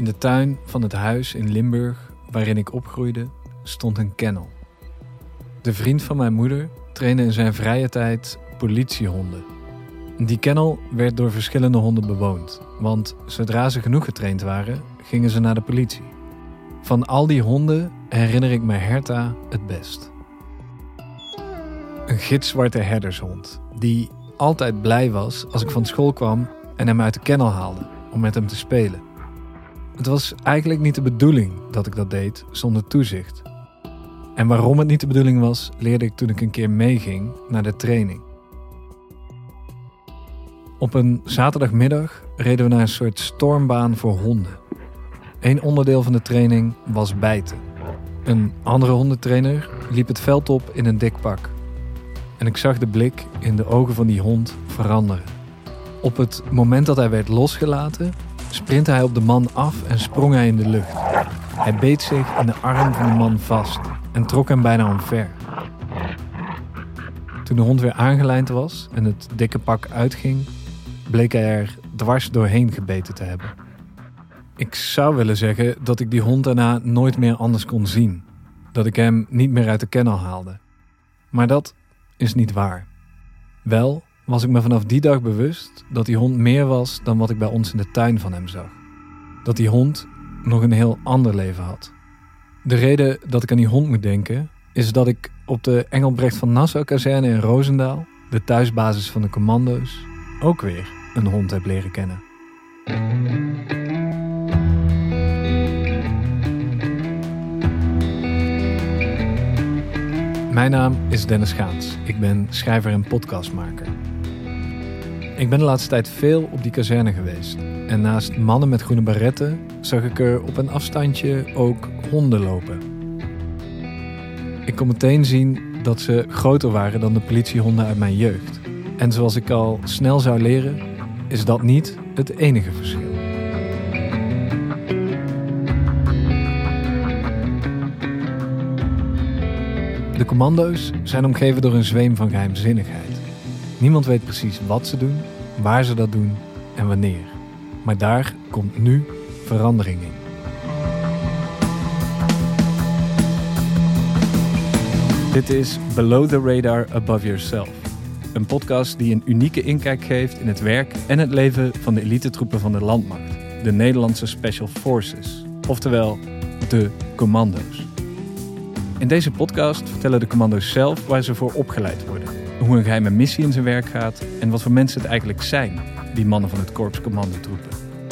In de tuin van het huis in Limburg waarin ik opgroeide, stond een kennel. De vriend van mijn moeder trainde in zijn vrije tijd politiehonden. Die kennel werd door verschillende honden bewoond, want zodra ze genoeg getraind waren, gingen ze naar de politie. Van al die honden herinner ik me Herta het best. Een gitzwarte herdershond, die altijd blij was als ik van school kwam en hem uit de kennel haalde om met hem te spelen. Het was eigenlijk niet de bedoeling dat ik dat deed zonder toezicht. En waarom het niet de bedoeling was, leerde ik toen ik een keer meeging naar de training. Op een zaterdagmiddag reden we naar een soort stormbaan voor honden. Eén onderdeel van de training was bijten. Een andere hondentrainer liep het veld op in een dik pak. En ik zag de blik in de ogen van die hond veranderen. Op het moment dat hij werd losgelaten, sprintte hij op de man af en sprong hij in de lucht. Hij beet zich in de arm van de man vast en trok hem bijna omver. Toen de hond weer aangelijnd was en het dikke pak uitging, bleek hij er dwars doorheen gebeten te hebben. Ik zou willen zeggen dat ik die hond daarna nooit meer anders kon zien. Dat ik hem niet meer uit de kennel haalde. Maar dat is niet waar. Wel was ik me vanaf die dag bewust dat die hond meer was dan wat ik bij ons in de tuin van hem zag. Dat die hond nog een heel ander leven had. De reden dat ik aan die hond moet denken is dat ik op de Engelbrecht van Nassau kazerne in Roosendaal, de thuisbasis van de commando's, ook weer een hond heb leren kennen. Mijn naam is Dennis Gaans. Ik ben schrijver en podcastmaker. Ik ben de laatste tijd veel op die kazerne geweest. En naast mannen met groene baretten zag ik er op een afstandje ook honden lopen. Ik kon meteen zien dat ze groter waren dan de politiehonden uit mijn jeugd. En zoals ik al snel zou leren, is dat niet het enige verschil. De commando's zijn omgeven door een zweem van geheimzinnigheid. Niemand weet precies wat ze doen, waar ze dat doen en wanneer. Maar daar komt nu verandering in. Dit is Below the Radar Above Yourself. Een podcast die een unieke inkijk geeft in het werk en het leven van de elitetroepen van de landmacht, de Nederlandse Special Forces, oftewel de commando's. In deze podcast vertellen de commando's zelf waar ze voor opgeleid worden, hoe een geheime missie in zijn werk gaat en wat voor mensen het eigenlijk zijn, die mannen van het korps commandotroepen.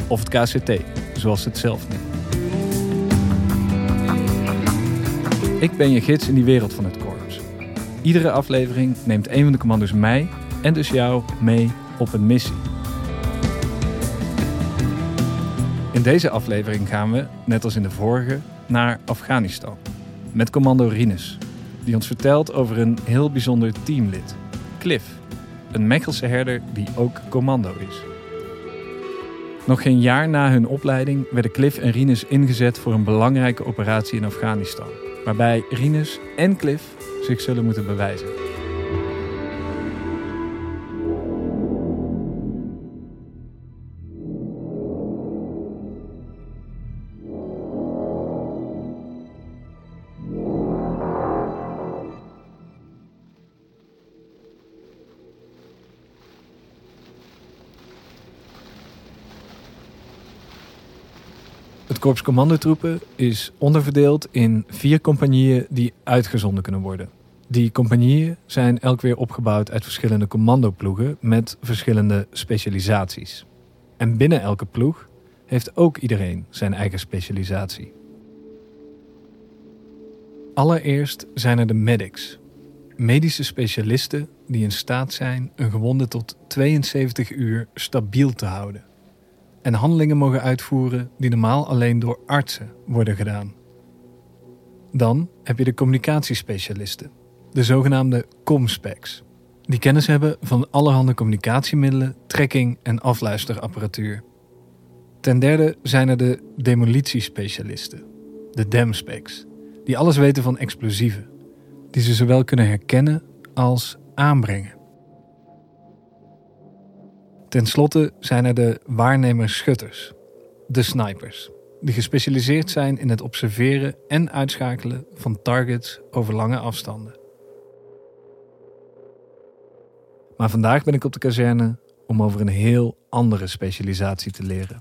Of het KCT, zoals ze het zelf noemen. Ik ben je gids in die wereld van het korps. Iedere aflevering neemt een van de commando's mij en dus jou mee op een missie. In deze aflevering gaan we, net als in de vorige, naar Afghanistan. Met commando Rinus, die ons vertelt over een heel bijzonder teamlid, Cliff. Een Mechelse herder die ook commando is. Nog geen jaar na hun opleiding werden Cliff en Rinus ingezet voor een belangrijke operatie in Afghanistan. Waarbij Rinus en Cliff zich zullen moeten bewijzen. Korps commandotroepen is onderverdeeld in vier compagnieën die uitgezonden kunnen worden. Die compagnieën zijn elk weer opgebouwd uit verschillende commandoploegen met verschillende specialisaties. En binnen elke ploeg heeft ook iedereen zijn eigen specialisatie. Allereerst zijn er de medics, medische specialisten die in staat zijn een gewonde tot 72 uur stabiel te houden en handelingen mogen uitvoeren die normaal alleen door artsen worden gedaan. Dan heb je de communicatiespecialisten, de zogenaamde comspecs, die kennis hebben van allerhande communicatiemiddelen, trekking en afluisterapparatuur. Ten derde zijn er de demolitiespecialisten, de demspecs, die alles weten van explosieven, die ze zowel kunnen herkennen als aanbrengen. Ten slotte zijn er de waarnemers-schutters, de snipers, die gespecialiseerd zijn in het observeren en uitschakelen van targets over lange afstanden. Maar vandaag ben ik op de kazerne om over een heel andere specialisatie te leren.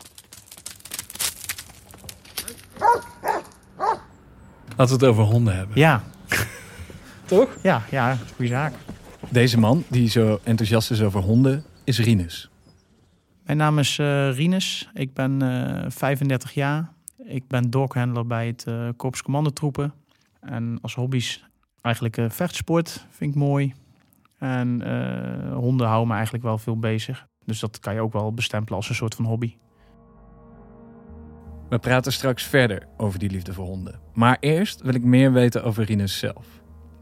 Laten we het over honden hebben. Ja. Toch? Ja, ja, goede zaak. Deze man, die zo enthousiast is over honden, is Rinus. Mijn naam is uh, Rinus. Ik ben uh, eh, 35 jaar. Ik ben doghandler bij het uh, Korps Commandotroepen. En als hobby's eigenlijk vechtsport vind ik mooi. En honden houden me eigenlijk wel veel bezig. Dus dat kan je ook wel bestempelen als een soort van hobby. We praten straks verder over die liefde voor honden. Maar eerst wil ik meer weten over Rinus zelf.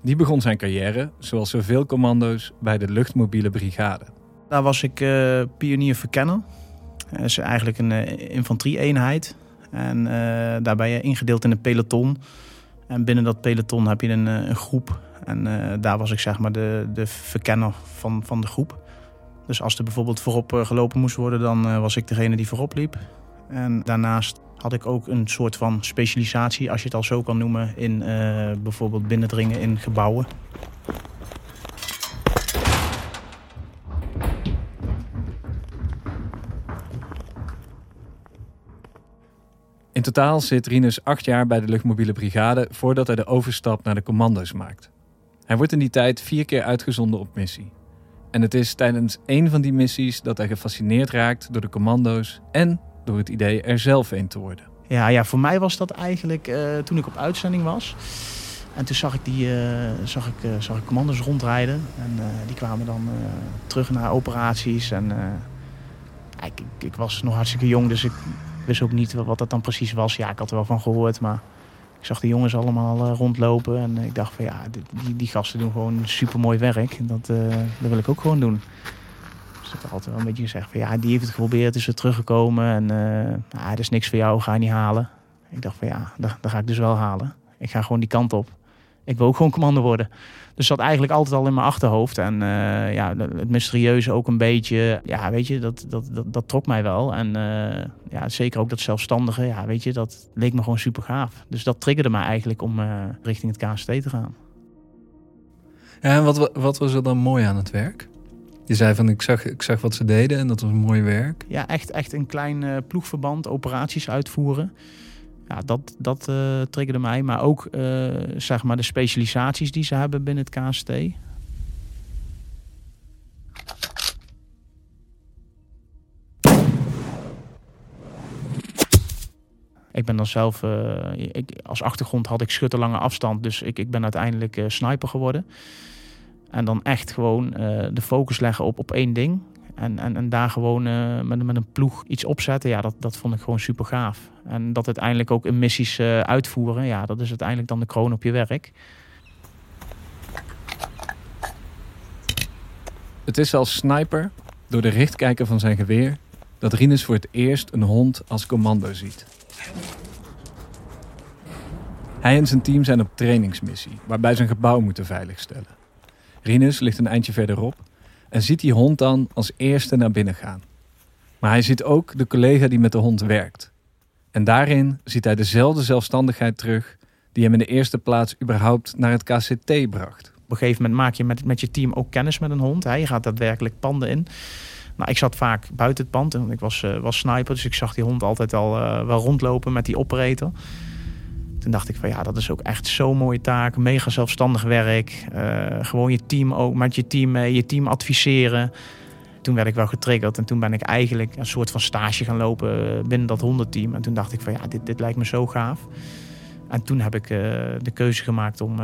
Die begon zijn carrière, zoals zoveel commando's, bij de luchtmobiele brigade. Daar was ik uh, pionier verkenner. Dat is eigenlijk een uh, infanterie-eenheid. En uh, daar ben je ingedeeld in een peloton. En binnen dat peloton heb je een, een groep. En daar was ik zeg maar de, de verkenner van, van de groep. Dus als er bijvoorbeeld voorop gelopen moest worden, dan was ik degene die voorop liep. En daarnaast had ik ook een soort van specialisatie, als je het al zo kan noemen, in bijvoorbeeld binnendringen in gebouwen. Totaal zit Rinus acht jaar bij de luchtmobiele brigade voordat hij de overstap naar de commando's maakt. Hij wordt in die tijd vier keer uitgezonden op missie. En het is tijdens een van die missies dat hij gefascineerd raakt door de commando's en door het idee er zelf een te worden. Ja, ja voor mij was dat eigenlijk uh, toen ik op uitzending was. En toen zag ik, die, uh, zag ik, uh, zag ik commando's rondrijden. En die kwamen dan terug naar operaties. En ik, ik, was nog hartstikke jong, dus ik wist ook niet wat dat dan precies was. Ja, ik had er wel van gehoord, maar ik zag de jongens allemaal rondlopen. En ik dacht van ja, die, die gasten doen gewoon super mooi werk. Dat, dat wil ik ook gewoon doen ik altijd wel een beetje gezegd van ja, die heeft het geprobeerd, is er teruggekomen en uh, nou, is niks voor jou, ga je niet halen. Ik dacht van ja, dat, dat ga ik dus wel halen. Ik ga gewoon die kant op. Ik wil ook gewoon commando worden. Dus dat eigenlijk altijd al in mijn achterhoofd. En uh, ja, het mysterieuze ook een beetje. Ja, weet je, dat, dat, dat, dat trok mij wel. En uh, ja, zeker ook dat zelfstandige. Ja, weet je, dat leek me gewoon super gaaf. Dus dat triggerde mij eigenlijk om uh, richting het KST te gaan. Ja, en wat, wat was er dan mooi aan het werk? Je zei van ik zag, ik zag wat ze deden en dat was mooi werk. Ja, echt, echt een klein ploegverband, operaties uitvoeren. Ja, dat, dat uh, triggerde mij. Maar ook uh, zeg maar de specialisaties die ze hebben binnen het KST. Ik ben dan zelf, ik, als achtergrond had ik schutterlange afstand. Dus ik, ik ben uiteindelijk sniper geworden. En dan echt gewoon de focus leggen op, op één ding. En, en, en daar gewoon uh, met, met een ploeg iets opzetten. Ja, dat, dat vond ik gewoon super gaaf. En dat uiteindelijk ook in missies uh, uitvoeren. Ja, dat is uiteindelijk dan de kroon op je werk. Het is als sniper, door de richtkijker van zijn geweer, dat Rinus voor het eerst een hond als commando ziet. Hij en zijn team zijn op trainingsmissie, waarbij ze een gebouw moeten veiligstellen. Rinus ligt een eindje verderop en ziet die hond dan als eerste naar binnen gaan. Maar hij ziet ook de collega die met de hond werkt. En daarin ziet hij dezelfde zelfstandigheid terug die hem in de eerste plaats überhaupt naar het KCT bracht. Op een gegeven moment maak je met, met je team ook kennis met een hond. Hè. Je gaat daadwerkelijk panden in. Nou, ik zat vaak buiten het pand en ik was, uh, was sniper, dus ik zag die hond altijd al uh, wel rondlopen met die operator. Toen dacht ik van ja, dat is ook echt zo'n mooie taak. Mega zelfstandig werk. Uh, gewoon je team ook, met je team, je team adviseren. Toen werd ik wel getriggerd en toen ben ik eigenlijk een soort van stage gaan lopen binnen dat hondenteam. En toen dacht ik van ja, dit, dit lijkt me zo gaaf. En toen heb ik uh, de keuze gemaakt om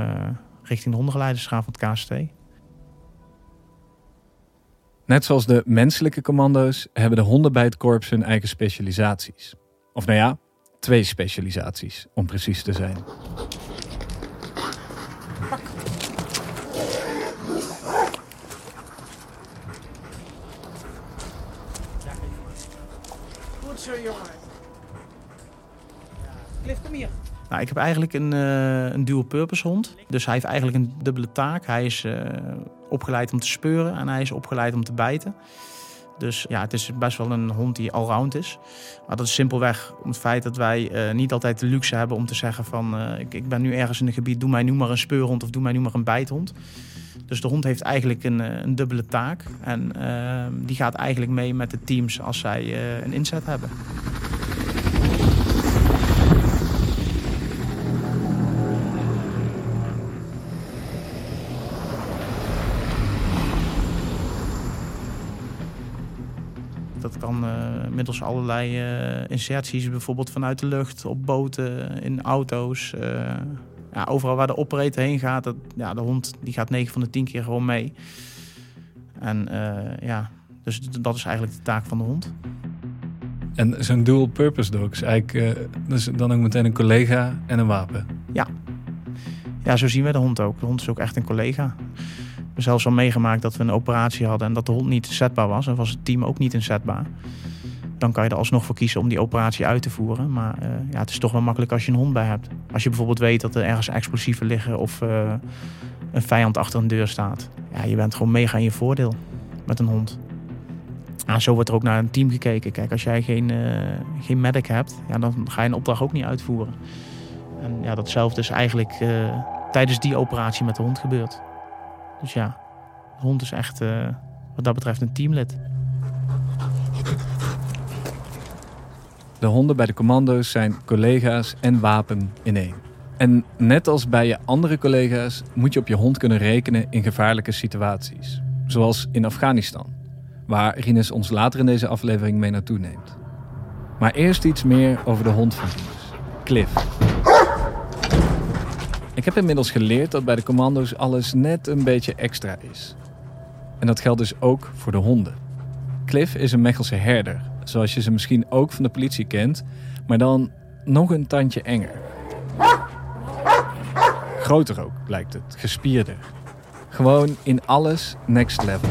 richting de hondengeleiders te gaan van het KST. Net zoals de menselijke commando's hebben de honden bij het korps hun eigen specialisaties. Of nou ja, Twee specialisaties, om precies te zijn. Goed zo, jongen. Cliff, kom hier. Nou, ik heb eigenlijk een, uh, een dual-purpose hond. Dus hij heeft eigenlijk een dubbele taak. Hij is uh, opgeleid om te speuren en hij is opgeleid om te bijten. Dus ja, het is best wel een hond die allround is. Maar dat is simpelweg om het feit dat wij uh, niet altijd de luxe hebben om te zeggen van... Uh, ik, ik, ben nu ergens in een gebied, doe mij nu maar een speurhond of doe mij nu maar een bijthond. Dus de hond heeft eigenlijk een, een dubbele taak. En uh, die gaat eigenlijk mee met de teams als zij een inzet hebben. Kan uh, middels allerlei uh, inserties, bijvoorbeeld vanuit de lucht, op boten, in auto's. Uh, ja, overal waar de operator heen gaat, dat, ja, de hond die gaat 9 van de 10 keer gewoon mee. En ja, dus dat is eigenlijk de taak van de hond. En zo'n dual purpose dog is eigenlijk dus dan ook meteen een collega en een wapen? Ja. ja, zo zien we de hond ook. De hond is ook echt een collega zelfs al meegemaakt dat we een operatie hadden en dat de hond niet zetbaar was. En was het team ook niet inzetbaar. Dan kan je er alsnog voor kiezen om die operatie uit te voeren. Maar uh, ja, het is toch wel makkelijk als je een hond bij hebt. Als je bijvoorbeeld weet dat er ergens explosieven liggen of uh, een vijand achter een deur staat. Ja, je bent gewoon mega in je voordeel met een hond. En zo wordt er ook naar een team gekeken. Kijk, als jij geen, uh, geen medic hebt, ja, dan ga je een opdracht ook niet uitvoeren. En ja, datzelfde is eigenlijk tijdens die operatie met de hond gebeurd. Dus ja, de hond is echt uh, wat dat betreft een teamlid. De honden bij de commando's zijn collega's en wapen in één. En net als bij je andere collega's moet je op je hond kunnen rekenen in gevaarlijke situaties. Zoals in Afghanistan, waar Rinus ons later in deze aflevering mee naartoe neemt. Maar eerst iets meer over de hond van Rinus, Cliff. Ik heb inmiddels geleerd dat bij de commando's alles net een beetje extra is. En dat geldt dus ook voor de honden. Cliff is een Mechelse herder, zoals je ze misschien ook van de politie kent, maar dan nog een tandje enger. Groter ook, lijkt het, gespierder. Gewoon in alles next level.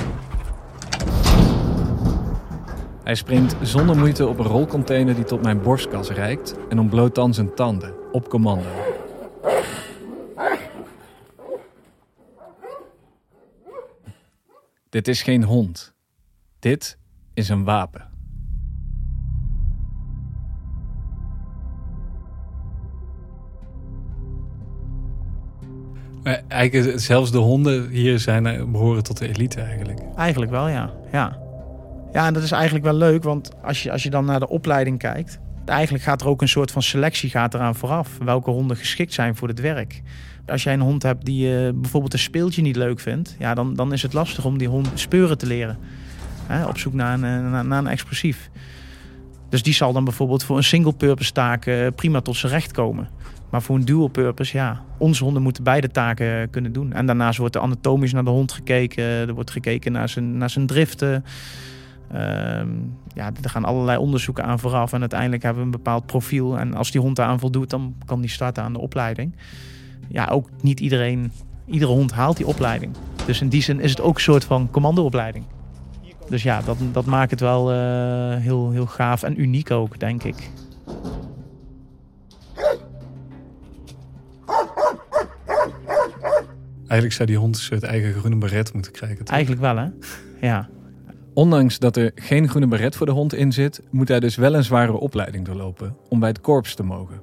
Hij springt zonder moeite op een rolcontainer die tot mijn borstkas reikt en ontbloot dan zijn tanden op commando. Dit is geen hond. Dit is een wapen. eigenlijk zelfs de honden hier zijn, eh, behoren tot de elite eigenlijk. Eigenlijk wel, ja. ja. Ja, en dat is eigenlijk wel leuk, want als je, als je dan naar de opleiding kijkt... eigenlijk gaat er ook een soort van selectie gaat eraan vooraf. Welke honden geschikt zijn voor het werk. Als jij een hond hebt die uh, bijvoorbeeld een speeltje niet leuk vindt, ja, dan, dan is het lastig om die hond speuren te leren. Hè, op zoek naar een, eh, naar, een explosief. Dus die zal dan bijvoorbeeld voor een single purpose taak uh, prima tot zijn recht komen. Maar voor een dual purpose, ja, onze honden moeten beide taken kunnen doen. En daarnaast wordt er anatomisch naar de hond gekeken. Er wordt gekeken naar zijn, naar zijn driften. Uh, ja, er gaan allerlei onderzoeken aan vooraf. En uiteindelijk hebben we een bepaald profiel. En als die hond daar aan voldoet, dan kan die starten aan de opleiding ja, ook niet iedereen, iedere hond haalt die opleiding. Dus in die zin is het ook een soort van commandoopleiding. Dus ja, dat, dat maakt het wel uh, heel, heel gaaf en uniek ook, denk ik. Eigenlijk zou die hond het eigen groene beret moeten krijgen. Eigenlijk wel, hè? Ja. Ondanks dat er geen groene beret voor de hond in zit, moet hij dus wel een zware opleiding doorlopen om bij het korps te mogen.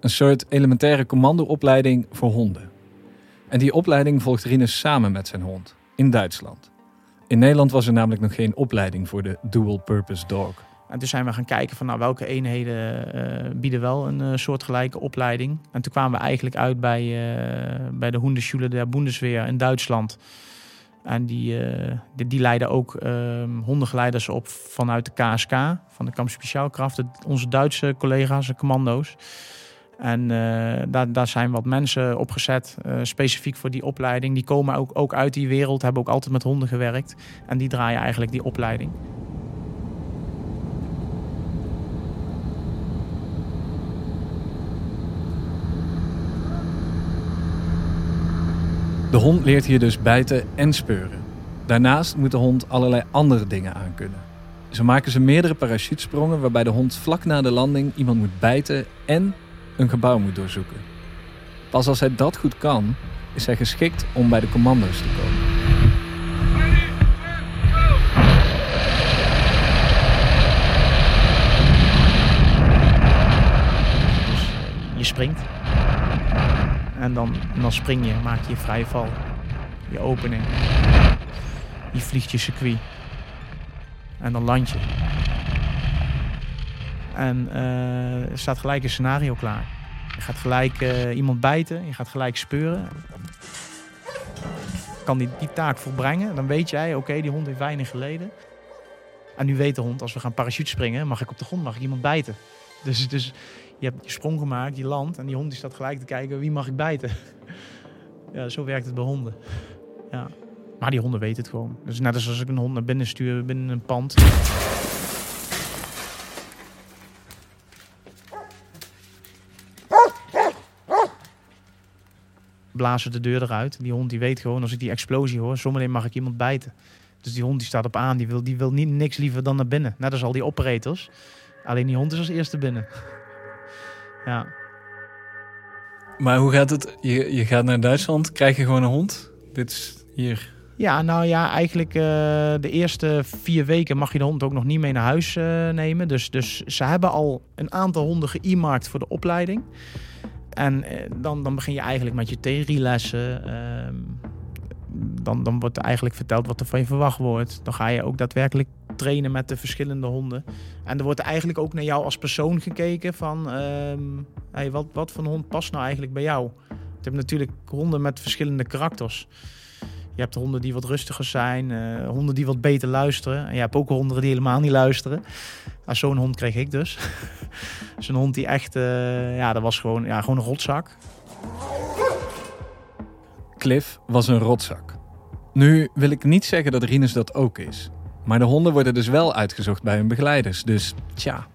Een soort elementaire commandoopleiding voor honden. En die opleiding volgt Rinus samen met zijn hond, in Duitsland. In Nederland was er namelijk nog geen opleiding voor de dual purpose dog. En toen zijn we gaan kijken van nou, welke eenheden uh, bieden wel een uh, soortgelijke opleiding. En toen kwamen we eigenlijk uit bij, uh, bij de Hundeschule der Bundeswehr in Duitsland. En die, die, die, leiden ook ehm, hondengeleiders op vanuit de KSK, van de Kamp Speciaalkracht, onze Duitse collega's, de commando's. En uh, daar, daar zijn wat mensen opgezet, uh, specifiek voor die opleiding. Die komen ook, ook uit die wereld, hebben ook altijd met honden gewerkt. En die draaien eigenlijk die opleiding. De hond leert hier dus bijten en speuren. Daarnaast moet de hond allerlei andere dingen aankunnen. Zo maken ze meerdere parachutesprongen waarbij de hond vlak na de landing iemand moet bijten en een gebouw moet doorzoeken. Pas als hij dat goed kan, is hij geschikt om bij de commando's te komen. Dus, eh, je springt en dan, dan spring je, maak je je vrije val. Je opening. Je vliegt je circuit. En dan land je. En eh, er staat gelijk een scenario klaar. Je gaat gelijk eh, iemand bijten, je gaat gelijk speuren. Kan die, die taak volbrengen, dan weet jij, oké, die hond heeft weinig geleden. En nu weet de hond, als we gaan parachute springen, mag ik op de grond, mag ik iemand bijten. Dus, dus je hebt je sprong gemaakt, je land en die hond die staat gelijk te kijken, wie mag ik bijten? Ja, zo werkt het bij honden. Ja. Maar die honden weten het gewoon. Dus net als als ik een hond naar binnen stuur binnen een pand. Blazen de deur eruit. Die hond die weet gewoon, als ik die explosie hoor, zometeen mag ik iemand bijten. Dus die hond die staat op aan, die wil, die wil niet, niks liever dan naar binnen. Net als al die operators. Alleen die hond is als eerste binnen. Ja. Maar hoe gaat het? Je, je gaat naar Duitsland, krijg je gewoon een hond? Dit is hier. Ja, nou ja, eigenlijk uh, de eerste vier weken mag je de hond ook nog niet mee naar huis uh, nemen. Dus, dus ze hebben al een aantal honden ge-markt voor de opleiding. En uh, dan, dan begin je eigenlijk met je theorielessen. Ehm, dan, dan wordt er eigenlijk verteld wat er van je verwacht wordt. Dan ga je ook daadwerkelijk trainen met de verschillende honden. En er wordt eigenlijk ook naar jou als persoon gekeken van... Um, hey, wat, wat voor hond past nou eigenlijk bij jou? Je hebt natuurlijk honden met verschillende karakters. Je hebt honden die wat rustiger zijn, uh, honden die wat beter luisteren. En je hebt ook honden die helemaal niet luisteren. Zo'n hond kreeg ik dus. Zo'n hond die echt, uh, ja, dat was gewoon, ja, gewoon een rotzak. Cliff was een rotzak. Nu wil ik niet zeggen dat Rinus dat ook is. Maar de honden worden dus wel uitgezocht bij hun begeleiders. Dus tja,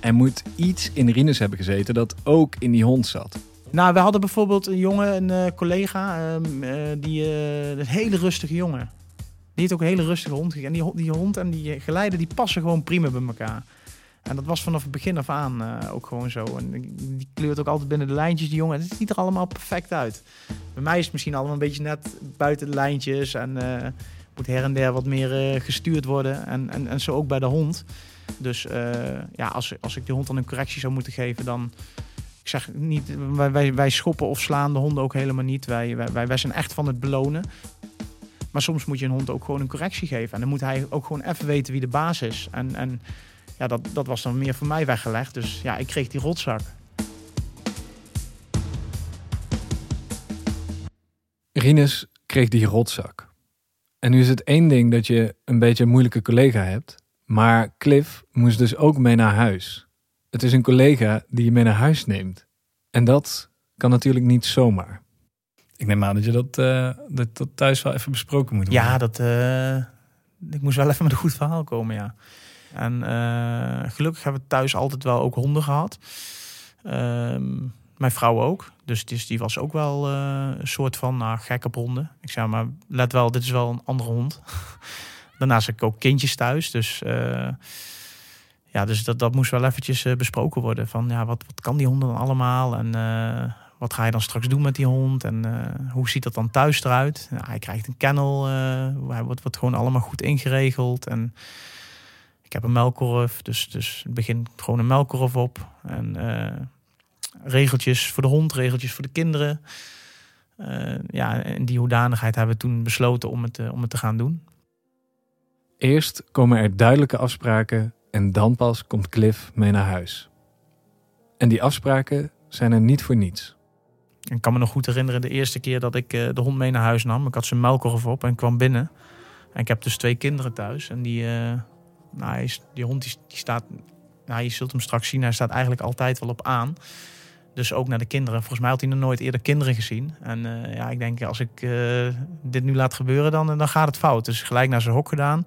er moet iets in Rinus hebben gezeten dat ook in die hond zat. Nou, we hadden bijvoorbeeld een jongen, een uh, collega, um, uh, die, uh, een hele rustige jongen. Die heeft ook een hele rustige hond. En die, die hond en die geleider, die passen gewoon prima bij elkaar. En dat was vanaf het begin af aan ook gewoon zo. En die kleurt ook altijd binnen de lijntjes, die jongen. Het ziet er allemaal perfect uit. Bij mij is het misschien allemaal een beetje net buiten de lijntjes. En moet her en der wat meer gestuurd worden. En, en, en zo ook bij de hond. Dus ja, als, als ik de hond dan een correctie zou moeten geven, dan ik zeg niet, wij, wij, wij, schoppen of slaan de honden ook helemaal niet. Wij, wij, wij zijn echt van het belonen. Maar soms moet je een hond ook gewoon een correctie geven. En dan moet hij ook gewoon even weten wie de baas is. En, en ja, dat, dat was dan meer voor mij weggelegd. Dus ja, ik kreeg die rotzak. Rinus kreeg die rotzak. En nu is het één ding dat je een beetje een moeilijke collega hebt. Maar Cliff moest dus ook mee naar huis. Het is een collega die je mee naar huis neemt. En dat kan natuurlijk niet zomaar. Ik neem aan dat je dat, uh, dat, dat thuis wel even besproken moet worden. Ja, dat, uh, ik moest wel even met een goed verhaal komen, ja. En uh, gelukkig hebben we thuis altijd wel ook honden gehad. Ehm, mijn vrouw ook. Dus, die was ook wel een soort van nou, gek op honden. Ik zei maar, let wel, dit is wel een andere hond. Daarnaast heb ik ook kindjes thuis. Dus ja, dus dat, dat moest wel eventjes uh, besproken worden. Van ja, wat, wat kan die hond dan allemaal? En uh, wat ga je dan straks doen met die hond? En uh, hoe ziet dat dan thuis eruit? Nou, hij krijgt een kennel. hij wordt, gewoon allemaal goed ingeregeld. En ik heb een melkkorf. Dus, dus het begint gewoon een melkkorf op. En regeltjes voor de hond, regeltjes voor de kinderen. ja, in die hoedanigheid hebben we toen besloten om het, om het te gaan doen. Eerst komen er duidelijke afspraken en dan pas komt Cliff mee naar huis. En die afspraken zijn er niet voor niets. Ik kan me nog goed herinneren de eerste keer dat ik eh, de hond mee naar huis nam. Ik had zijn melkkorf op en kwam binnen. En ik heb dus twee kinderen thuis. En die, nou, die hond die, die staat, nou, je zult hem straks zien, hij staat eigenlijk altijd wel op aan. Dus ook naar de kinderen. Volgens mij had hij nog nooit eerder kinderen gezien. En uh, ja, ik denk, als ik dit nu laat gebeuren, dan, dan gaat het fout. Dus gelijk naar zijn hok gedaan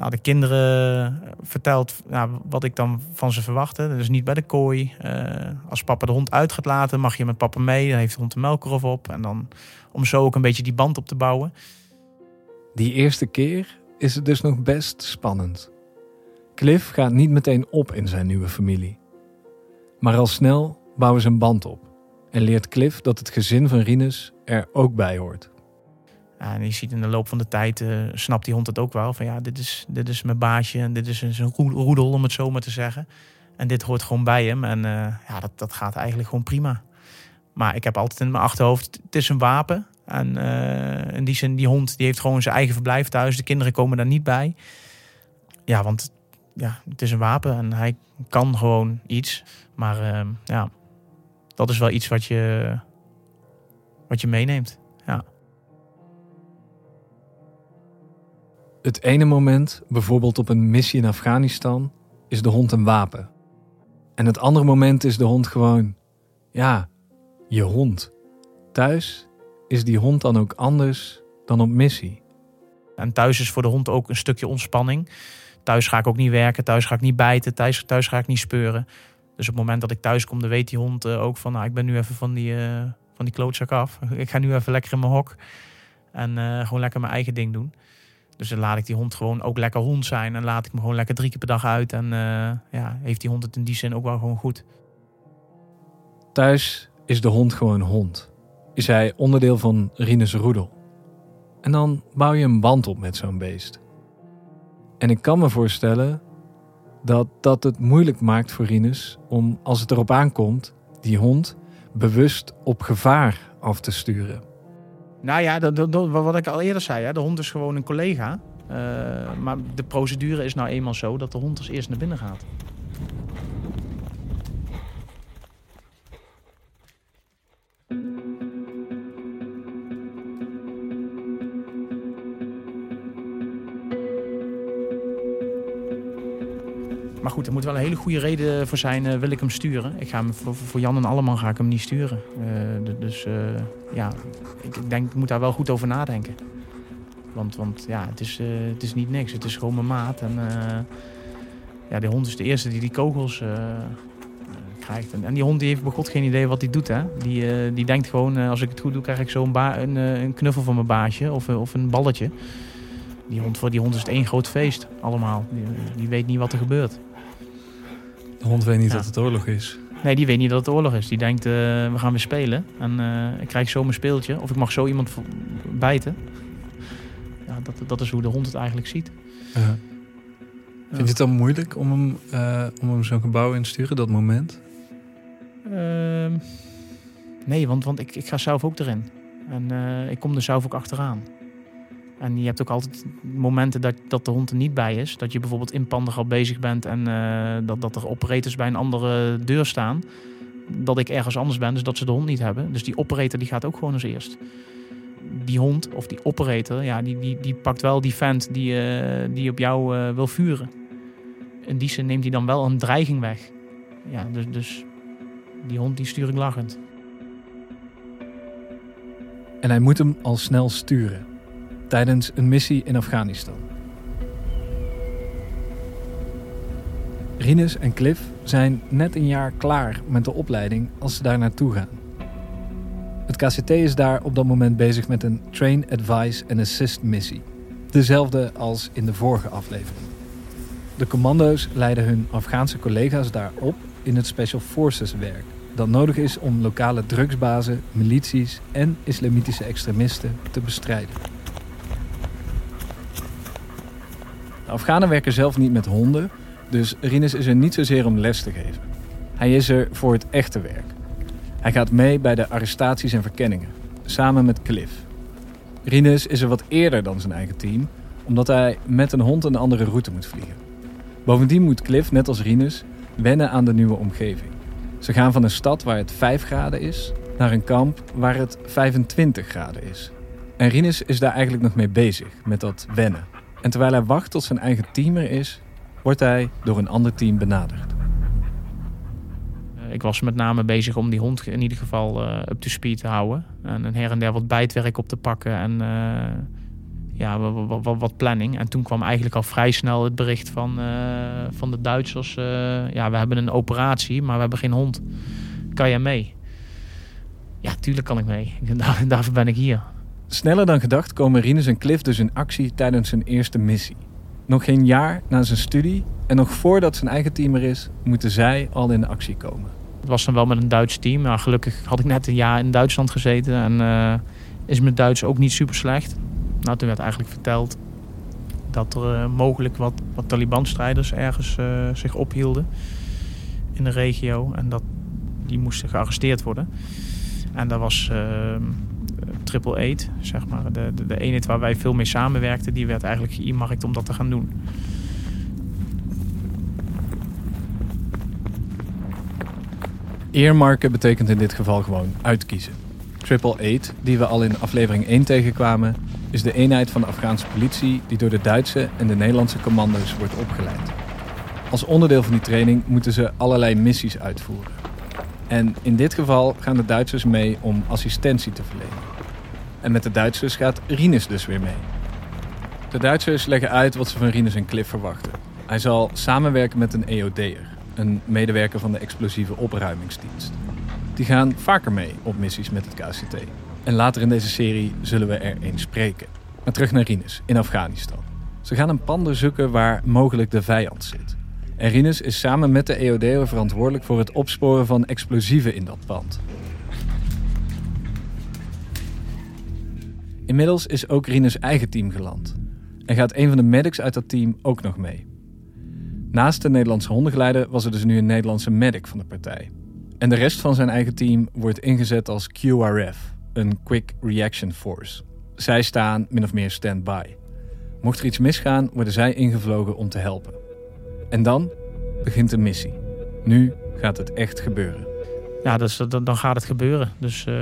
nou, de kinderen verteld nou, wat ik dan van ze verwachtte. Dus niet bij de kooi. Als papa de hond uit gaat laten, mag je met papa mee. Dan heeft de hond de melkkorf op. En dan om zo ook een beetje die band op te bouwen. Die eerste keer is het dus nog best spannend. Cliff gaat niet meteen op in zijn nieuwe familie. Maar al snel bouwen ze een band op. En leert Cliff dat het gezin van Rinus er ook bij hoort. En je ziet in de loop van de tijd, uh, snapt die hond het ook wel. Van ja, dit is, dit is mijn baasje en dit is een roedel, om het zo maar te zeggen. En dit hoort gewoon bij hem. En ja, dat, dat gaat eigenlijk gewoon prima. Maar ik heb altijd in mijn achterhoofd, het is een wapen. En uh, in die zin, die hond die heeft gewoon zijn eigen verblijf thuis. De kinderen komen daar niet bij. Ja, want ja, het is een wapen en hij kan gewoon iets. Maar ja, dat is wel iets wat je, wat je meeneemt. Ja. Het ene moment, bijvoorbeeld op een missie in Afghanistan, is de hond een wapen. En het andere moment is de hond gewoon, ja, je hond. Thuis is die hond dan ook anders dan op missie. En thuis is voor de hond ook een stukje ontspanning. Thuis ga ik ook niet werken, thuis ga ik niet bijten, thuis, thuis ga ik niet speuren. Dus op het moment dat ik thuis kom, dan weet die hond eh, ook van... nou, ik ben nu even van die, uh, van die klootzak af. Ik ga nu even lekker in mijn hok. En uh, gewoon lekker mijn eigen ding doen. Dus dan laat ik die hond gewoon ook lekker hond zijn. En laat ik hem gewoon lekker drie keer per dag uit. En ja, heeft die hond het in die zin ook wel gewoon goed. Thuis is de hond gewoon hond. Is hij onderdeel van Rinus roedel. En dan bouw je een band op met zo'n beest. En ik kan me voorstellen dat dat het moeilijk maakt voor Rinus om, als het erop aankomt, die hond bewust op gevaar af te sturen. Nou ja, dat, dat, wat ik al eerder zei, hè, de hond is gewoon een collega. Uh, maar de procedure is nou eenmaal zo dat de hond als eerst naar binnen gaat. Goede reden voor zijn, uh, wil ik hem sturen. Ik ga hem, voor, Jan en Alleman ga ik hem niet sturen. Uh, dus uh, ja, ik, denk, ik moet daar wel goed over nadenken. Want, want ja, het is, het is niet niks. Het is gewoon mijn maat. En ja, de hond is de eerste die die kogels krijgt. En, die hond die heeft bij god geen idee wat hij doet. Hè? Die, die denkt gewoon, als ik het goed doe, krijg ik zo een, een, een, knuffel van mijn baasje of, of een balletje. Die hond, voor die hond is het één groot feest, allemaal. Die, die weet niet wat er gebeurt. De hond weet niet dat het oorlog is. Nee, die weet niet dat het oorlog is. Die denkt, uh, we gaan weer spelen. En uh, ik krijg zo mijn speeltje. Of ik mag zo iemand bijten. Ja, dat, dat is hoe de hond het eigenlijk ziet. Uh. Vind je het dan moeilijk om hem, uh, om hem zo'n gebouw in te sturen, dat moment? Ehm, nee, want, want ik, ik ga zelf ook erin. En ik kom er zelf ook achteraan. En je hebt ook altijd momenten dat, dat de hond er niet bij is. Dat je bijvoorbeeld in al bezig bent en uh, dat, dat er operators bij een andere deur staan. Dat ik ergens anders ben, dus dat ze de hond niet hebben. Dus die operator die gaat ook gewoon als eerst. Die hond of die operator, ja, die, die, die pakt wel die vent die, uh, die op jou uh, wil vuren. In die zin neemt hij dan wel een dreiging weg. Ja, dus, dus die hond die stuur ik lachend. En hij moet hem al snel sturen tijdens een missie in Afghanistan. Rinus en Cliff zijn net een jaar klaar met de opleiding als ze daar naartoe gaan. Het KCT is daar op dat moment bezig met een Train, Advise en Assist missie. Dezelfde als in de vorige aflevering. De commando's leiden hun Afghaanse collega's daar op in het Special Forces werk. Dat nodig is om lokale drugsbazen, milities en islamitische extremisten te bestrijden. De Afghanen werken zelf niet met honden, dus Rinus is er niet zozeer om les te geven. Hij is er voor het echte werk. Hij gaat mee bij de arrestaties en verkenningen, samen met Cliff. Rinus is er wat eerder dan zijn eigen team, omdat hij met een hond een andere route moet vliegen. Bovendien moet Cliff, net als Rinus, wennen aan de nieuwe omgeving. Ze gaan van een stad waar het 5 graden is naar een kamp waar het 25 graden is. En Rinus is daar eigenlijk nog mee bezig, met dat wennen. En terwijl hij wacht tot zijn eigen team er is, wordt hij door een ander team benaderd. Eh, ik was met name bezig om die hond in ieder geval uh, up to speed te houden. En her en der wat bijtwerk op te pakken en uh, ja, wat, wat, planning. En toen kwam eigenlijk al vrij snel het bericht van, van de Duitsers... ja, we hebben een operatie, maar we hebben geen hond. Kan jij mee? Ja, tuurlijk kan ik mee. Daarvoor ben ik hier. Sneller dan gedacht komen Rinus en Cliff dus in actie tijdens hun eerste missie. Nog geen jaar na zijn studie en nog voordat zijn eigen team er is, moeten zij al in actie komen. Het was dan wel met een Duits team, maar gelukkig had ik net een jaar in Duitsland gezeten en uh, is mijn Duits ook niet super slecht. Nou, toen werd eigenlijk verteld dat er uh, mogelijk wat, Taliban-strijders ergens uh, zich ophielden. in de regio. En dat, die moesten gearresteerd worden. En dat was Triple Eight, zeg maar. De, de, de eenheid waar wij veel mee samenwerkten, die werd eigenlijk geëmarkt om dat te gaan doen. Earmarken betekent in dit geval gewoon uitkiezen. Triple Eight, die we al in aflevering 1 tegenkwamen, is de eenheid van de Afghaanse politie die door de Duitse en de Nederlandse commando's wordt opgeleid. Als onderdeel van die training moeten ze allerlei missies uitvoeren. En in dit geval gaan de Duitsers mee om assistentie te verlenen. En met de Duitsers gaat Rinus dus weer mee. De Duitsers leggen uit wat ze van Rinus en Cliff verwachten. Hij zal samenwerken met een EOD'er, een medewerker van de explosieve opruimingsdienst. Die gaan vaker mee op missies met het KCT. En later in deze serie zullen we er eens spreken. Maar terug naar Rinus in Afghanistan. Ze gaan een pand zoeken waar mogelijk de vijand zit. En Rinus is samen met de EOD'er verantwoordelijk voor het opsporen van explosieven in dat pand. Inmiddels is ook Rinus eigen team geland. En gaat een van de medics uit dat team ook nog mee. Naast de Nederlandse hondengeleider was er dus nu een Nederlandse medic van de partij. En de rest van zijn eigen team wordt ingezet als QRF, een Quick Reaction Force. Zij staan min of meer stand-by. Mocht er iets misgaan, worden zij ingevlogen om te helpen. En dan begint de missie. Nu gaat het echt gebeuren. Ja, dus dan, dan gaat het gebeuren. Dus uh,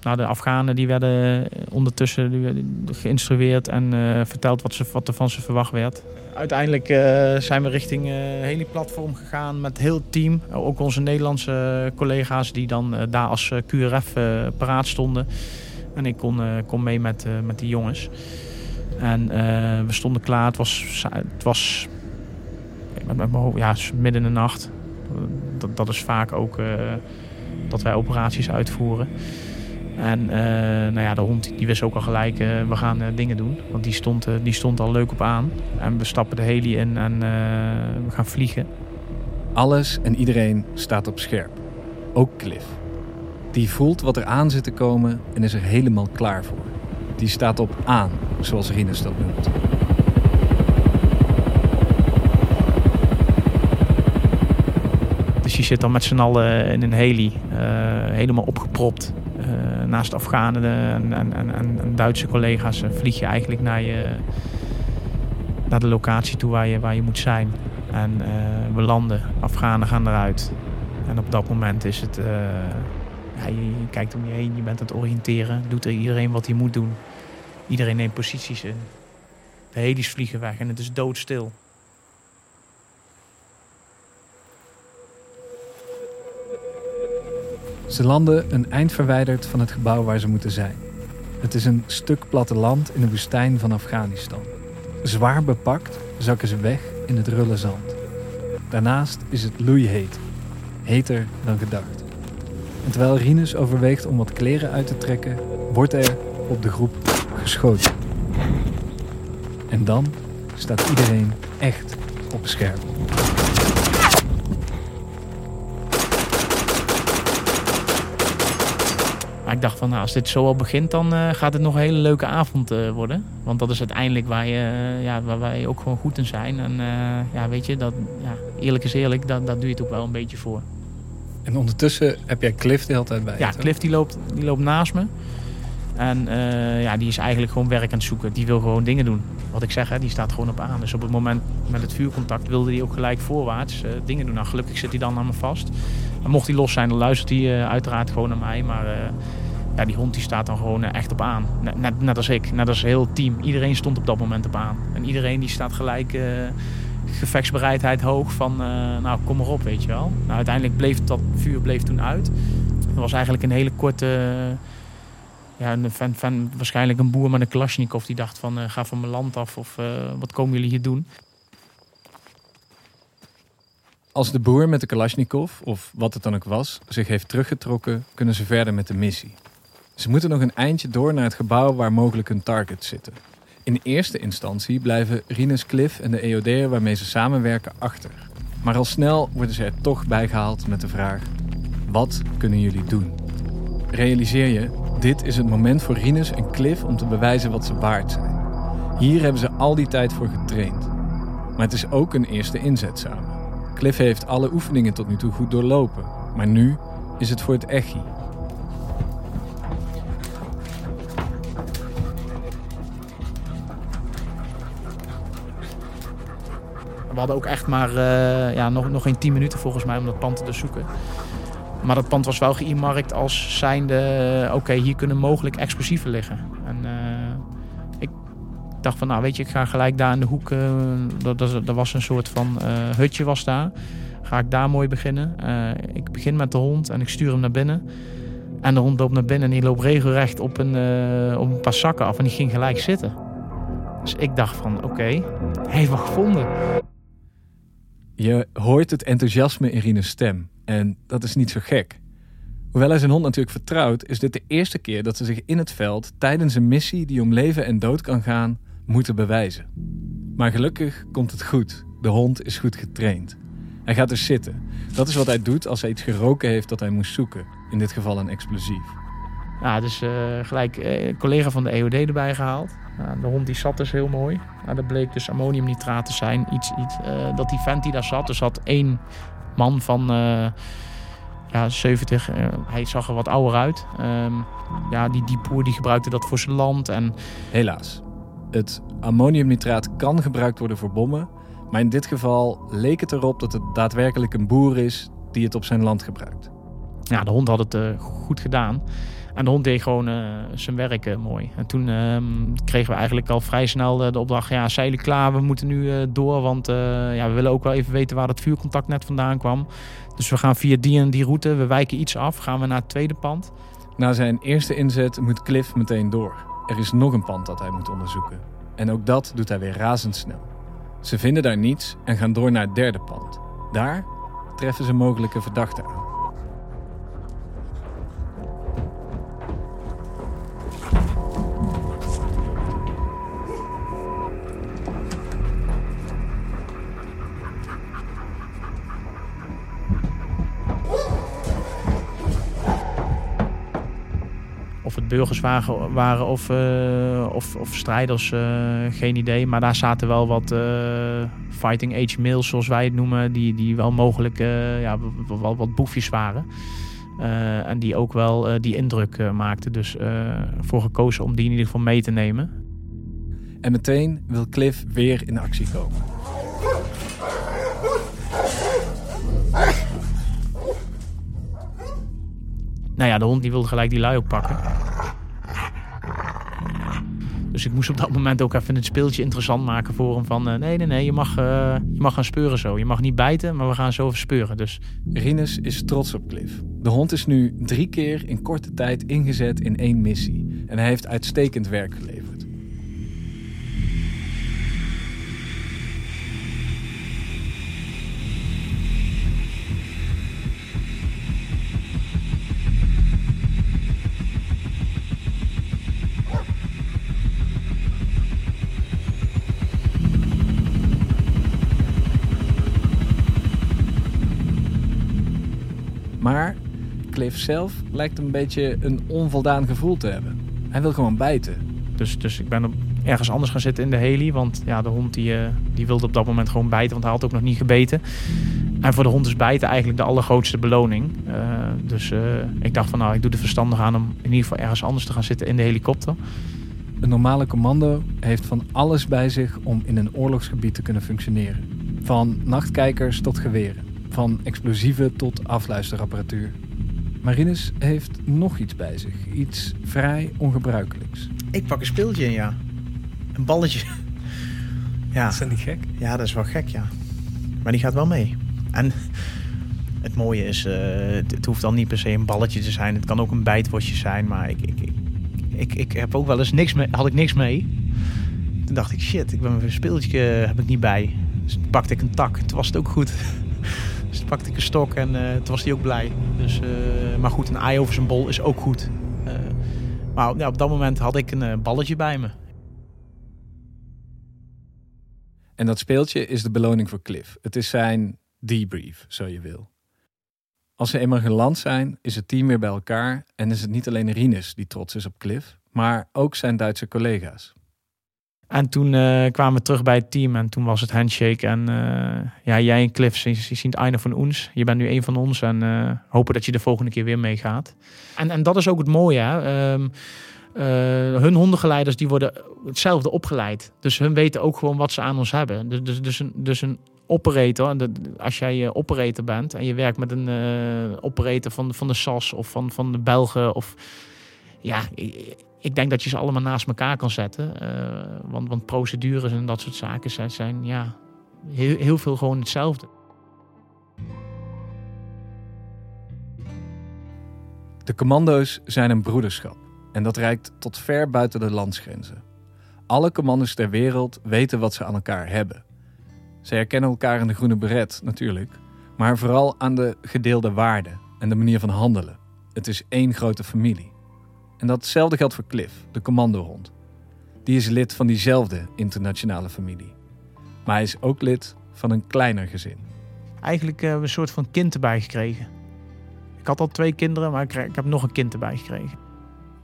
nou, de Afghanen die werden ondertussen die werden geïnstrueerd en uh, verteld wat, ze, wat er van ze verwacht werd. Uiteindelijk zijn we richting heliplatform gegaan met heel het team. Ook onze Nederlandse collega's die dan daar als QRF paraat stonden. En ik kon, kon mee met, met die jongens. En we stonden klaar. Het was, het was met, met ja, midden in de nacht. Dat, dat is vaak ook dat wij operaties uitvoeren. En uh, nou ja, de hond die wist ook al gelijk, uh, we gaan uh, dingen doen. Want die stond, die stond al leuk op aan. En we stappen de heli in en we gaan vliegen. Alles en iedereen staat op scherp. Ook Cliff. Die voelt wat er aan zit te komen en is er helemaal klaar voor. Die staat op aan, zoals Rinus dat noemt. Dus je zit dan met z'n allen in een heli, uh, helemaal opgepropt. Uh, naast Afghanen en, en, en, en, Duitse collega's vlieg je eigenlijk naar, je, naar de locatie toe waar je, waar je moet zijn. En we landen, Afghanen gaan eruit. En op dat moment is het, ja, je, kijkt om je heen, je bent aan het oriënteren. Doet er iedereen wat hij moet doen. Iedereen neemt posities in. De helis vliegen weg en het is doodstil. Ze landen een eind verwijderd van het gebouw waar ze moeten zijn. Het is een stuk platteland in de woestijn van Afghanistan. Zwaar bepakt zakken ze weg in het rulle zand. Daarnaast is het loeiheet, heter dan gedacht. En terwijl Rinus overweegt om wat kleren uit te trekken, wordt er op de groep geschoten. En dan staat iedereen echt op scherp. Dacht van, nou, als dit zo al begint, dan uh, gaat het nog een hele leuke avond uh, worden. Want dat is uiteindelijk waar, je, uh, ja, waar wij ook gewoon goed in zijn. En ja, weet je, dat, ja, eerlijk is eerlijk, dat, dat doe je het ook wel een beetje voor. En ondertussen heb jij Cliff de hele tijd bij Ja, Cliff die loopt, die loopt naast me. En ja, die is eigenlijk gewoon werk aan het zoeken. Die wil gewoon dingen doen. Wat ik zeg, hè, die staat gewoon op aan. Dus op het moment met het vuurcontact wilde hij ook gelijk voorwaarts dingen doen. Nou, gelukkig zit hij dan aan me vast. Mocht hij los zijn, dan luistert hij uh, uiteraard gewoon naar mij. Maar uh, ja, die hond die staat dan gewoon uh, echt op aan. Net, net, als ik, net als heel het team. Iedereen stond op dat moment op aan. En iedereen die staat gelijk gevechtsbereidheid hoog van nou kom maar op, weet je wel. Nou, uiteindelijk bleef dat vuur bleef toen uit. Het was eigenlijk een hele korte... ja, een fan, fan, waarschijnlijk een boer met een Kalashnikov die dacht van ga van mijn land af of wat komen jullie hier doen. Als de boer met de Kalashnikov, of wat het dan ook was, zich heeft teruggetrokken, kunnen ze verder met de missie. Ze moeten nog een eindje door naar het gebouw waar mogelijk hun targets zitten. In eerste instantie blijven Rinus Cliff en de EOD'er waarmee ze samenwerken achter. Maar al snel worden ze er toch bijgehaald met de vraag: wat kunnen jullie doen? Realiseer je, dit is het moment voor Rinus en Cliff om te bewijzen wat ze waard zijn. Hier hebben ze al die tijd voor getraind. Maar het is ook een eerste inzet samen. Cliff heeft alle oefeningen tot nu toe goed doorlopen, maar nu is het voor het echi. We hadden ook echt maar uh, ja, nog, nog geen 10 minuten volgens mij om dat pand te zoeken. Maar dat pand was wel geïmarkt als zijnde... oké, hier kunnen mogelijk explosieven liggen. En uh, ik dacht van, nou weet je, ik ga gelijk daar in de hoek... Uh, dat, dat, was een soort van hutje was daar. Ga ik daar mooi beginnen. ik begin met de hond en ik stuur hem naar binnen. En de hond loopt naar binnen en die loopt regelrecht op een, op een paar zakken af. En die ging gelijk zitten. Dus ik dacht van, oké, hij heeft wat gevonden. Je hoort het enthousiasme in Rines stem. En dat is niet zo gek. Hoewel hij zijn hond natuurlijk vertrouwt, is dit de eerste keer dat ze zich in het veld tijdens een missie die om leven en dood kan gaan, moeten bewijzen. Maar gelukkig komt het goed. De hond is goed getraind. Hij gaat dus zitten. Dat is wat hij doet als hij iets geroken heeft dat hij moest zoeken. In dit geval een explosief. Ja, dus uh, gelijk uh, een collega van de EOD erbij gehaald. Nou, de hond die zat dus heel mooi. Nou, dat bleek dus ammoniumnitraat te zijn. Iets, iets, uh, dat die vent die daar zat, dus had één man van ja, 70. hij zag er wat ouder uit. Ehm, ja, die, die boer die gebruikte dat voor zijn land. En... Helaas. Het ammoniumnitraat kan gebruikt worden voor bommen. Maar in dit geval leek het erop dat het daadwerkelijk een boer is die het op zijn land gebruikt. Ja, de hond had het goed gedaan. En de hond deed gewoon uh, zijn werk uh, mooi. En toen uh, kregen we eigenlijk al vrij snel de opdracht: ja, zeilen klaar, we moeten nu eh, door. Want ja, we willen ook wel even weten waar het vuurcontact net vandaan kwam. Dus we gaan via die en die route, we wijken iets af, gaan we naar het tweede pand. Na zijn eerste inzet moet Cliff meteen door. Er is nog een pand dat hij moet onderzoeken. En ook dat doet hij weer razendsnel. Ze vinden daar niets en gaan door naar het derde pand. Daar treffen ze mogelijke verdachten aan. Burgers waren, of, uh, of, of, strijders, uh, geen idee. Maar daar zaten wel wat uh, fighting age males, zoals wij het noemen, die, die wel mogelijk ja, wel wat boefjes waren. en die ook wel die indruk maakten. Dus voor gekozen om die in ieder geval mee te nemen. En meteen wil Cliff weer in actie komen. Nou ja, de hond die wilde gelijk die lui ook pakken. Dus ik moest op dat moment ook even het speeltje interessant maken voor hem. Van uh, nee, nee, nee, je mag, uh, je mag gaan speuren zo. Je mag niet bijten, maar we gaan zo even speuren. Dus... Rinus is trots op Cliff. De hond is nu drie keer in korte tijd ingezet in één missie. En hij heeft uitstekend werk geleverd. Cliff zelf lijkt een beetje een onvoldaan gevoel te hebben. Hij wil gewoon bijten. Dus, dus ik ben op ergens anders gaan zitten in de heli. Want ja, de hond die, uh, die wilde op dat moment gewoon bijten, want hij had ook nog niet gebeten. En voor de hond is bijten eigenlijk de allergrootste beloning. Uh, dus uh, ik dacht van nou, ik doe de verstandig aan om in ieder geval ergens anders te gaan zitten in de helikopter. Een normale commando heeft van alles bij zich om in een oorlogsgebied te kunnen functioneren. Van nachtkijkers tot geweren. Van explosieven tot afluisterapparatuur. Marinus heeft nog iets bij zich. Iets vrij ongebruikelijks. Ik pak een speeltje, ja. Een balletje. Ja. Is dat niet gek? Ja, dat is wel gek, ja. Maar die gaat wel mee. En het mooie is, uh, het, hoeft dan niet per se een balletje te zijn. Het kan ook een bijtworstje zijn. Maar ik, ik, ik, ik, ik heb ook wel eens niks mee, had ik niks mee. Toen dacht ik, shit, ik ben mijn speeltje heb ik niet bij. Dus pakte ik een tak. Toen was het ook goed. Dus toen pakte ik een stok en uh, toen was hij ook blij. Dus, uh, maar goed, een ei over zijn bol is ook goed. Uh, maar ja, op dat moment had ik een balletje bij me. En dat speeltje is de beloning voor Cliff. Het is zijn debrief, zo je wil. Als ze eenmaal geland zijn, is het team weer bij elkaar en is het niet alleen Rinus die trots is op Cliff, maar ook zijn Duitse collega's. En toen uh, kwamen we terug bij het team en toen was het handshake. En uh, ja, jij en Cliff, je, je ziet van ons. Je bent nu een van ons en uh, hopen dat je de volgende keer weer meegaat. En, en dat is ook het mooie. Hè? Um, hun hondengeleiders die worden hetzelfde opgeleid. Dus hun weten ook gewoon wat ze aan ons hebben. Dus, dus, dus, een, dus een operator, als jij operator bent en je werkt met een operator van, van de SAS of van, van de Belgen of ja, ik denk dat je ze allemaal naast elkaar kan zetten. Uh, want, want procedures en dat soort zaken zijn, zijn ja, heel, heel veel gewoon hetzelfde. De commando's zijn een broederschap en dat reikt tot ver buiten de landsgrenzen. Alle commando's ter wereld weten wat ze aan elkaar hebben. Ze herkennen elkaar in de groene beret natuurlijk, maar vooral aan de gedeelde waarden en de manier van handelen. Het is één grote familie. En datzelfde geldt voor Cliff, de commandorond. Die is lid van diezelfde internationale familie. Maar hij is ook lid van een kleiner gezin. Eigenlijk hebben we een soort van kind erbij gekregen. Ik had al twee kinderen, maar ik, heb nog een kind erbij gekregen.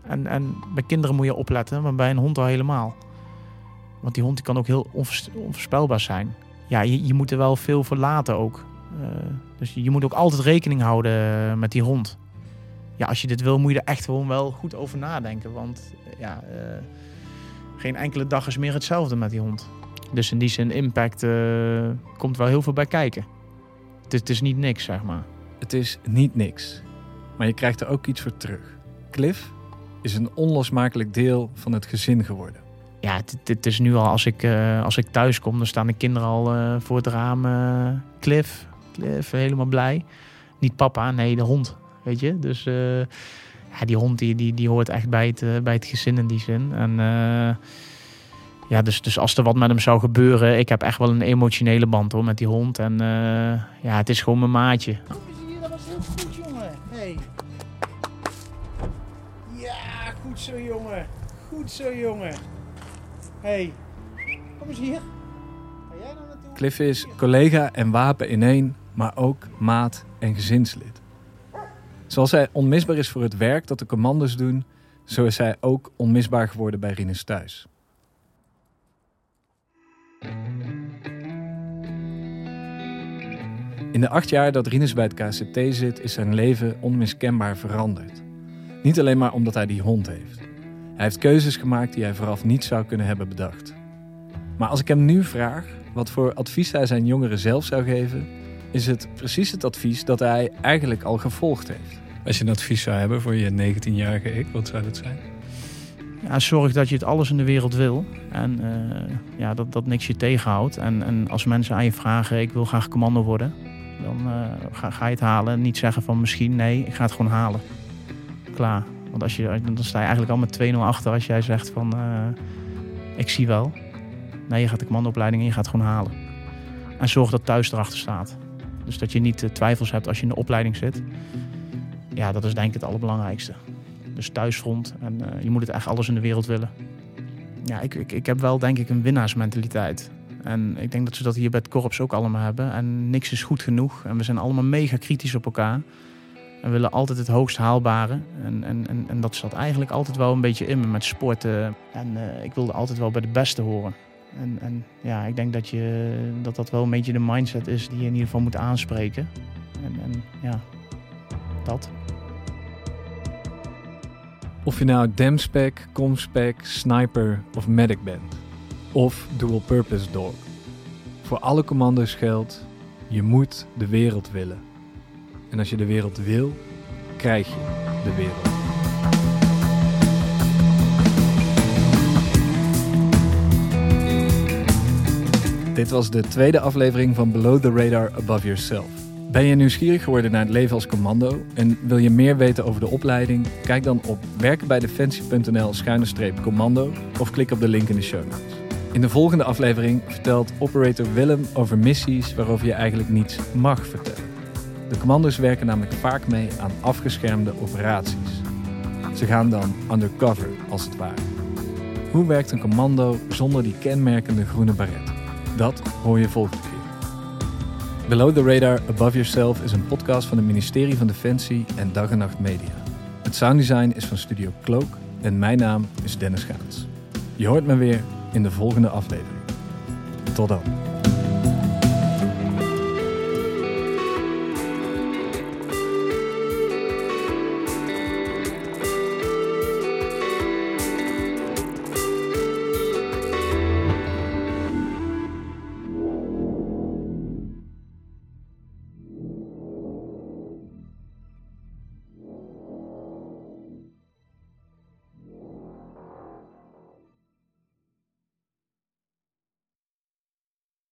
En, en bij kinderen moet je opletten, maar bij een hond al helemaal. Want die hond die kan ook heel onvoorspelbaar zijn. Ja, je, je moet er wel veel voor laten ook. Uh, dus je moet ook altijd rekening houden met die hond ja, als je dit wil, moet je er echt gewoon wel goed over nadenken. Want ja, uh, geen enkele dag is meer hetzelfde met die hond. Dus in die zin, impact uh, komt wel heel veel bij kijken. Het is, het is niet niks, zeg maar. Het is niet niks. Maar je krijgt er ook iets voor terug. Cliff is een onlosmakelijk deel van het gezin geworden. Ja, het, het is nu al als ik, uh, als ik thuis kom, dan staan de kinderen al uh, voor het raam. Uh, Cliff, Cliff, helemaal blij. Niet papa, nee, de hond. Weet je? Dus uh, ja, die hond die, die, die hoort echt bij het, uh, bij het gezin in die zin. En uh, ja, dus, dus als er wat met hem zou gebeuren, ik heb echt wel een emotionele band hoor met die hond. En ja, het is gewoon mijn maatje. Kom eens hier, dat was heel goed jongen. Hey. Ja, goed zo jongen. Goed zo jongen. Hey, kom eens hier. Ga jij nou naartoe? Cliff is collega en wapen in één, maar ook maat en gezinslid. Zoals hij onmisbaar is voor het werk dat de commando's doen, zo is hij ook onmisbaar geworden bij Rinus thuis. In de acht jaar dat Rinus bij het KCT zit, is zijn leven onmiskenbaar veranderd. Niet alleen maar omdat hij die hond heeft. Hij heeft keuzes gemaakt die hij vooraf niet zou kunnen hebben bedacht. Maar als ik hem nu vraag wat voor advies hij zijn jongeren zelf zou geven, is het precies het advies dat hij eigenlijk al gevolgd heeft. Als je een advies zou hebben voor je 19-jarige ik, wat zou dat zijn? Ja, zorg dat je het alles in de wereld wil. En uh, ja, dat, dat niks je tegenhoudt. En, en als mensen aan je vragen, ik wil graag commando worden. Dan uh, ga, ga, je het halen. Niet zeggen van misschien, nee, ik ga het gewoon halen. Klaar. Want als je, dan sta je eigenlijk al met 2-0 achter als jij zegt van, uh, ik zie wel. Nee, je gaat de commandoopleiding en je gaat het gewoon halen. En zorg dat thuis erachter staat. Dus dat je niet twijfels hebt als je in de opleiding zit ja, dat is denk ik het allerbelangrijkste. Dus thuisfront en uh, je moet het echt alles in de wereld willen. Ja, ik, ik, ik heb wel denk ik een winnaarsmentaliteit. En ik denk dat ze dat hier bij het korps ook allemaal hebben. En niks is goed genoeg. En we zijn allemaal mega kritisch op elkaar. En willen altijd het hoogst haalbare. En, en, en, en dat zat eigenlijk altijd wel een beetje in me met sporten. En uh, ik wilde altijd wel bij de beste horen. En, en ja, ik denk dat, je, dat dat wel een beetje de mindset is die je in ieder geval moet aanspreken. En, en ja, dat. Of je nou Demspec, Comspec, Sniper of Medic bent. Of Dual Purpose Dog. Voor alle commando's geldt, je moet de wereld willen. En als je de wereld wil, krijg je de wereld. Dit was de tweede aflevering van Below the Radar Above Yourself. Ben je nieuwsgierig geworden naar het leven als commando en wil je meer weten over de opleiding? Kijk dan op werkenbijdefensie.nl-commando of klik op de link in de show notes. In de volgende aflevering vertelt operator Willem over missies waarover je eigenlijk niets mag vertellen. De commando's werken namelijk vaak mee aan afgeschermde operaties. Ze gaan dan undercover, als het ware. Hoe werkt een commando zonder die kenmerkende groene baret? Dat hoor je volgende. Below the Radar Above Yourself is een podcast van het ministerie van Defensie en Dag en Nacht Media. Het sounddesign is van Studio Cloak en mijn naam is Dennis Gaans. Je hoort me weer in de volgende aflevering. Tot dan.